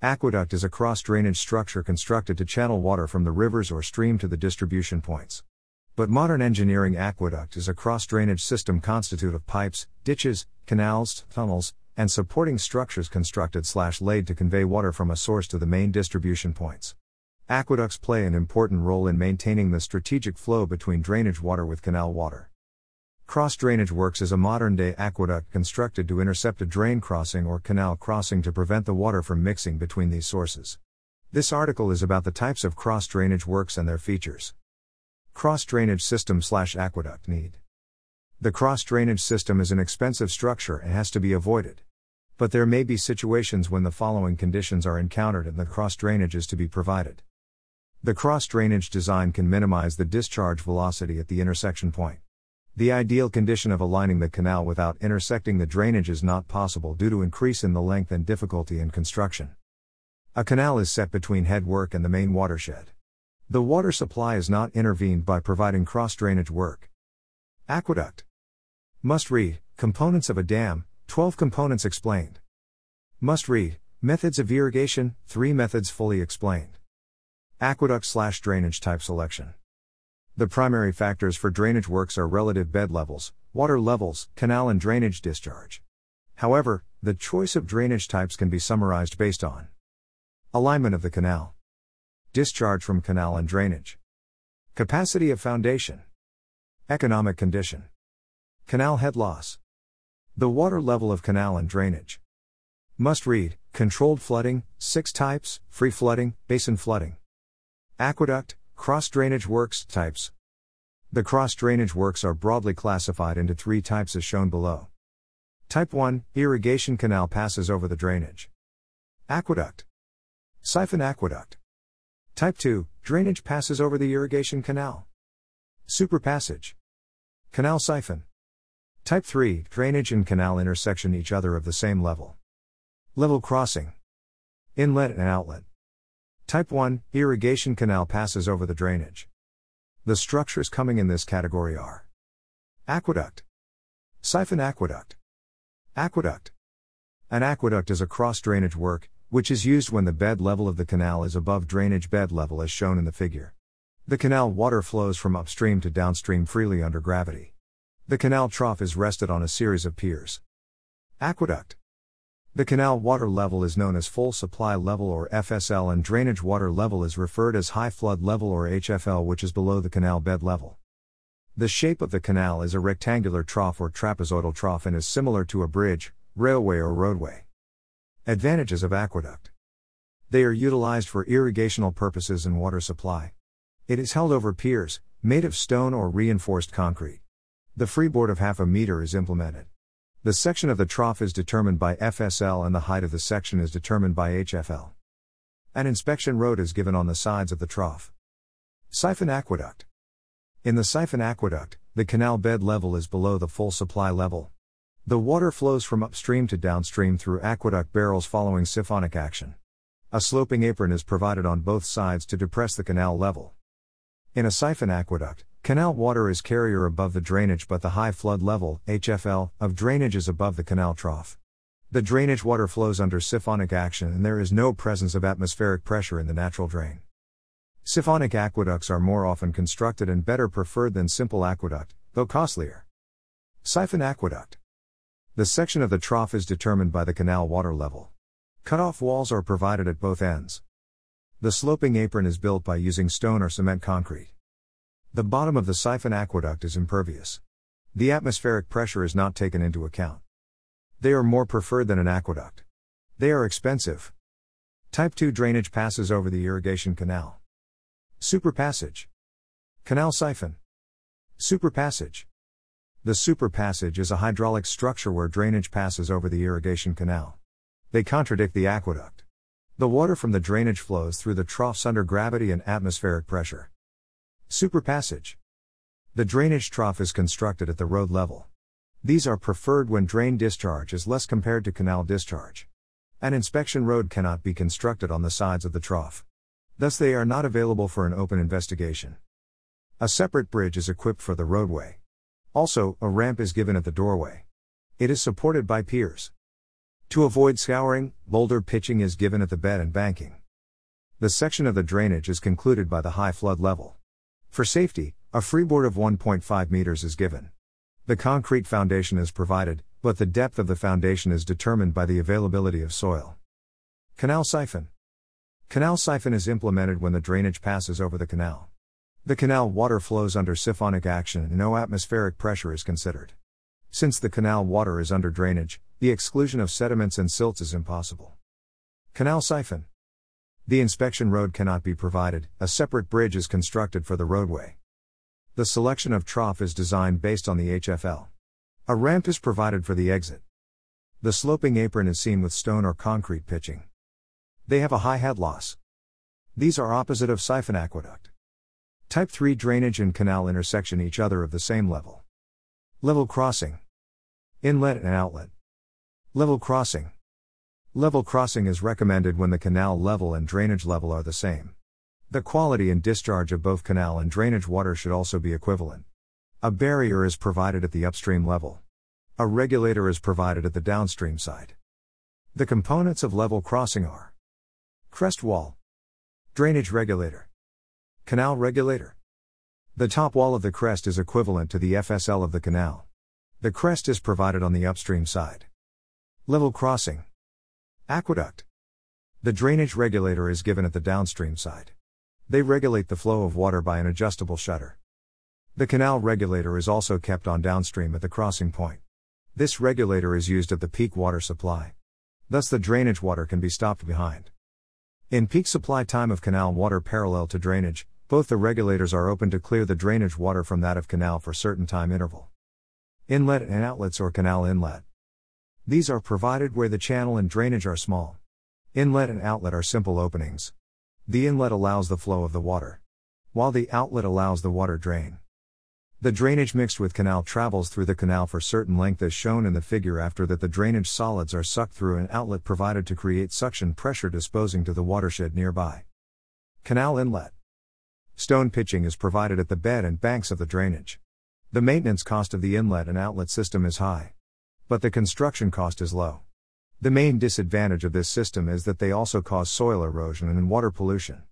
Aqueduct is a cross drainage structure constructed to channel water from the rivers or stream to the distribution points. But modern engineering aqueduct is a cross drainage system constituted of pipes, ditches, canals, tunnels, and supporting structures constructed slash laid to convey water from a source to the main distribution points. Aqueducts play an important role in maintaining the strategic flow between drainage water with canal water. Cross drainage works is a modern day aqueduct constructed to intercept a drain crossing or canal crossing to prevent the water from mixing between these sources. This article is about the types of cross drainage works and their features. Cross drainage system slash aqueduct need. The cross drainage system is an expensive structure and has to be avoided. But there may be situations when the following conditions are encountered and the cross drainage is to be provided. The cross drainage design can minimize the discharge velocity at the intersection point. The ideal condition of aligning the canal without intersecting the drainage is not possible due to increase in the length and difficulty in construction. A canal is set between headwork and the main watershed. The water supply is not intervened by providing cross drainage work. Aqueduct. Must read Components of a dam, 12 components explained. Must read Methods of irrigation, 3 methods fully explained. Aqueduct slash drainage type selection. The primary factors for drainage works are relative bed levels, water levels, canal and drainage discharge. However, the choice of drainage types can be summarized based on alignment of the canal, discharge from canal and drainage, capacity of foundation, economic condition, canal head loss, the water level of canal and drainage. Must read controlled flooding, 6 types, free flooding, basin flooding, aqueduct, Cross drainage works types. The cross drainage works are broadly classified into three types as shown below. Type 1 Irrigation canal passes over the drainage. Aqueduct. Siphon aqueduct. Type 2 Drainage passes over the irrigation canal. Superpassage. Canal siphon. Type 3 Drainage and canal intersection each other of the same level. Level crossing. Inlet and outlet. Type 1 Irrigation canal passes over the drainage. The structures coming in this category are Aqueduct, Siphon aqueduct, Aqueduct. An aqueduct is a cross drainage work, which is used when the bed level of the canal is above drainage bed level as shown in the figure. The canal water flows from upstream to downstream freely under gravity. The canal trough is rested on a series of piers. Aqueduct. The canal water level is known as full supply level or FSL and drainage water level is referred as high flood level or HFL which is below the canal bed level. The shape of the canal is a rectangular trough or trapezoidal trough and is similar to a bridge, railway or roadway. Advantages of aqueduct. They are utilized for irrigational purposes and water supply. It is held over piers, made of stone or reinforced concrete. The freeboard of half a meter is implemented. The section of the trough is determined by FSL and the height of the section is determined by HFL. An inspection road is given on the sides of the trough. Siphon aqueduct. In the siphon aqueduct, the canal bed level is below the full supply level. The water flows from upstream to downstream through aqueduct barrels following siphonic action. A sloping apron is provided on both sides to depress the canal level. In a siphon aqueduct, Canal water is carrier above the drainage but the high flood level, HFL, of drainage is above the canal trough. The drainage water flows under siphonic action and there is no presence of atmospheric pressure in the natural drain. Siphonic aqueducts are more often constructed and better preferred than simple aqueduct, though costlier. Siphon aqueduct. The section of the trough is determined by the canal water level. Cut-off walls are provided at both ends. The sloping apron is built by using stone or cement concrete. The bottom of the siphon aqueduct is impervious. The atmospheric pressure is not taken into account. They are more preferred than an aqueduct. They are expensive. Type 2 drainage passes over the irrigation canal. Superpassage. Canal siphon. Superpassage. The superpassage is a hydraulic structure where drainage passes over the irrigation canal. They contradict the aqueduct. The water from the drainage flows through the troughs under gravity and atmospheric pressure. Superpassage. The drainage trough is constructed at the road level. These are preferred when drain discharge is less compared to canal discharge. An inspection road cannot be constructed on the sides of the trough. Thus, they are not available for an open investigation. A separate bridge is equipped for the roadway. Also, a ramp is given at the doorway. It is supported by piers. To avoid scouring, boulder pitching is given at the bed and banking. The section of the drainage is concluded by the high flood level. For safety, a freeboard of 1.5 meters is given. The concrete foundation is provided, but the depth of the foundation is determined by the availability of soil. Canal siphon. Canal siphon is implemented when the drainage passes over the canal. The canal water flows under siphonic action and no atmospheric pressure is considered. Since the canal water is under drainage, the exclusion of sediments and silts is impossible. Canal siphon. The inspection road cannot be provided, a separate bridge is constructed for the roadway. The selection of trough is designed based on the HFL. A ramp is provided for the exit. The sloping apron is seen with stone or concrete pitching. They have a high head loss. These are opposite of siphon aqueduct. Type 3 drainage and canal intersection each other of the same level. Level crossing. Inlet and outlet. Level crossing. Level crossing is recommended when the canal level and drainage level are the same. The quality and discharge of both canal and drainage water should also be equivalent. A barrier is provided at the upstream level. A regulator is provided at the downstream side. The components of level crossing are crest wall, drainage regulator, canal regulator. The top wall of the crest is equivalent to the FSL of the canal. The crest is provided on the upstream side. Level crossing. Aqueduct. The drainage regulator is given at the downstream side. They regulate the flow of water by an adjustable shutter. The canal regulator is also kept on downstream at the crossing point. This regulator is used at the peak water supply. Thus, the drainage water can be stopped behind. In peak supply time of canal water parallel to drainage, both the regulators are open to clear the drainage water from that of canal for certain time interval. Inlet and outlets or canal inlet. These are provided where the channel and drainage are small. Inlet and outlet are simple openings. The inlet allows the flow of the water, while the outlet allows the water drain. The drainage mixed with canal travels through the canal for certain length as shown in the figure after that the drainage solids are sucked through an outlet provided to create suction pressure disposing to the watershed nearby. Canal inlet. Stone pitching is provided at the bed and banks of the drainage. The maintenance cost of the inlet and outlet system is high but the construction cost is low. The main disadvantage of this system is that they also cause soil erosion and water pollution.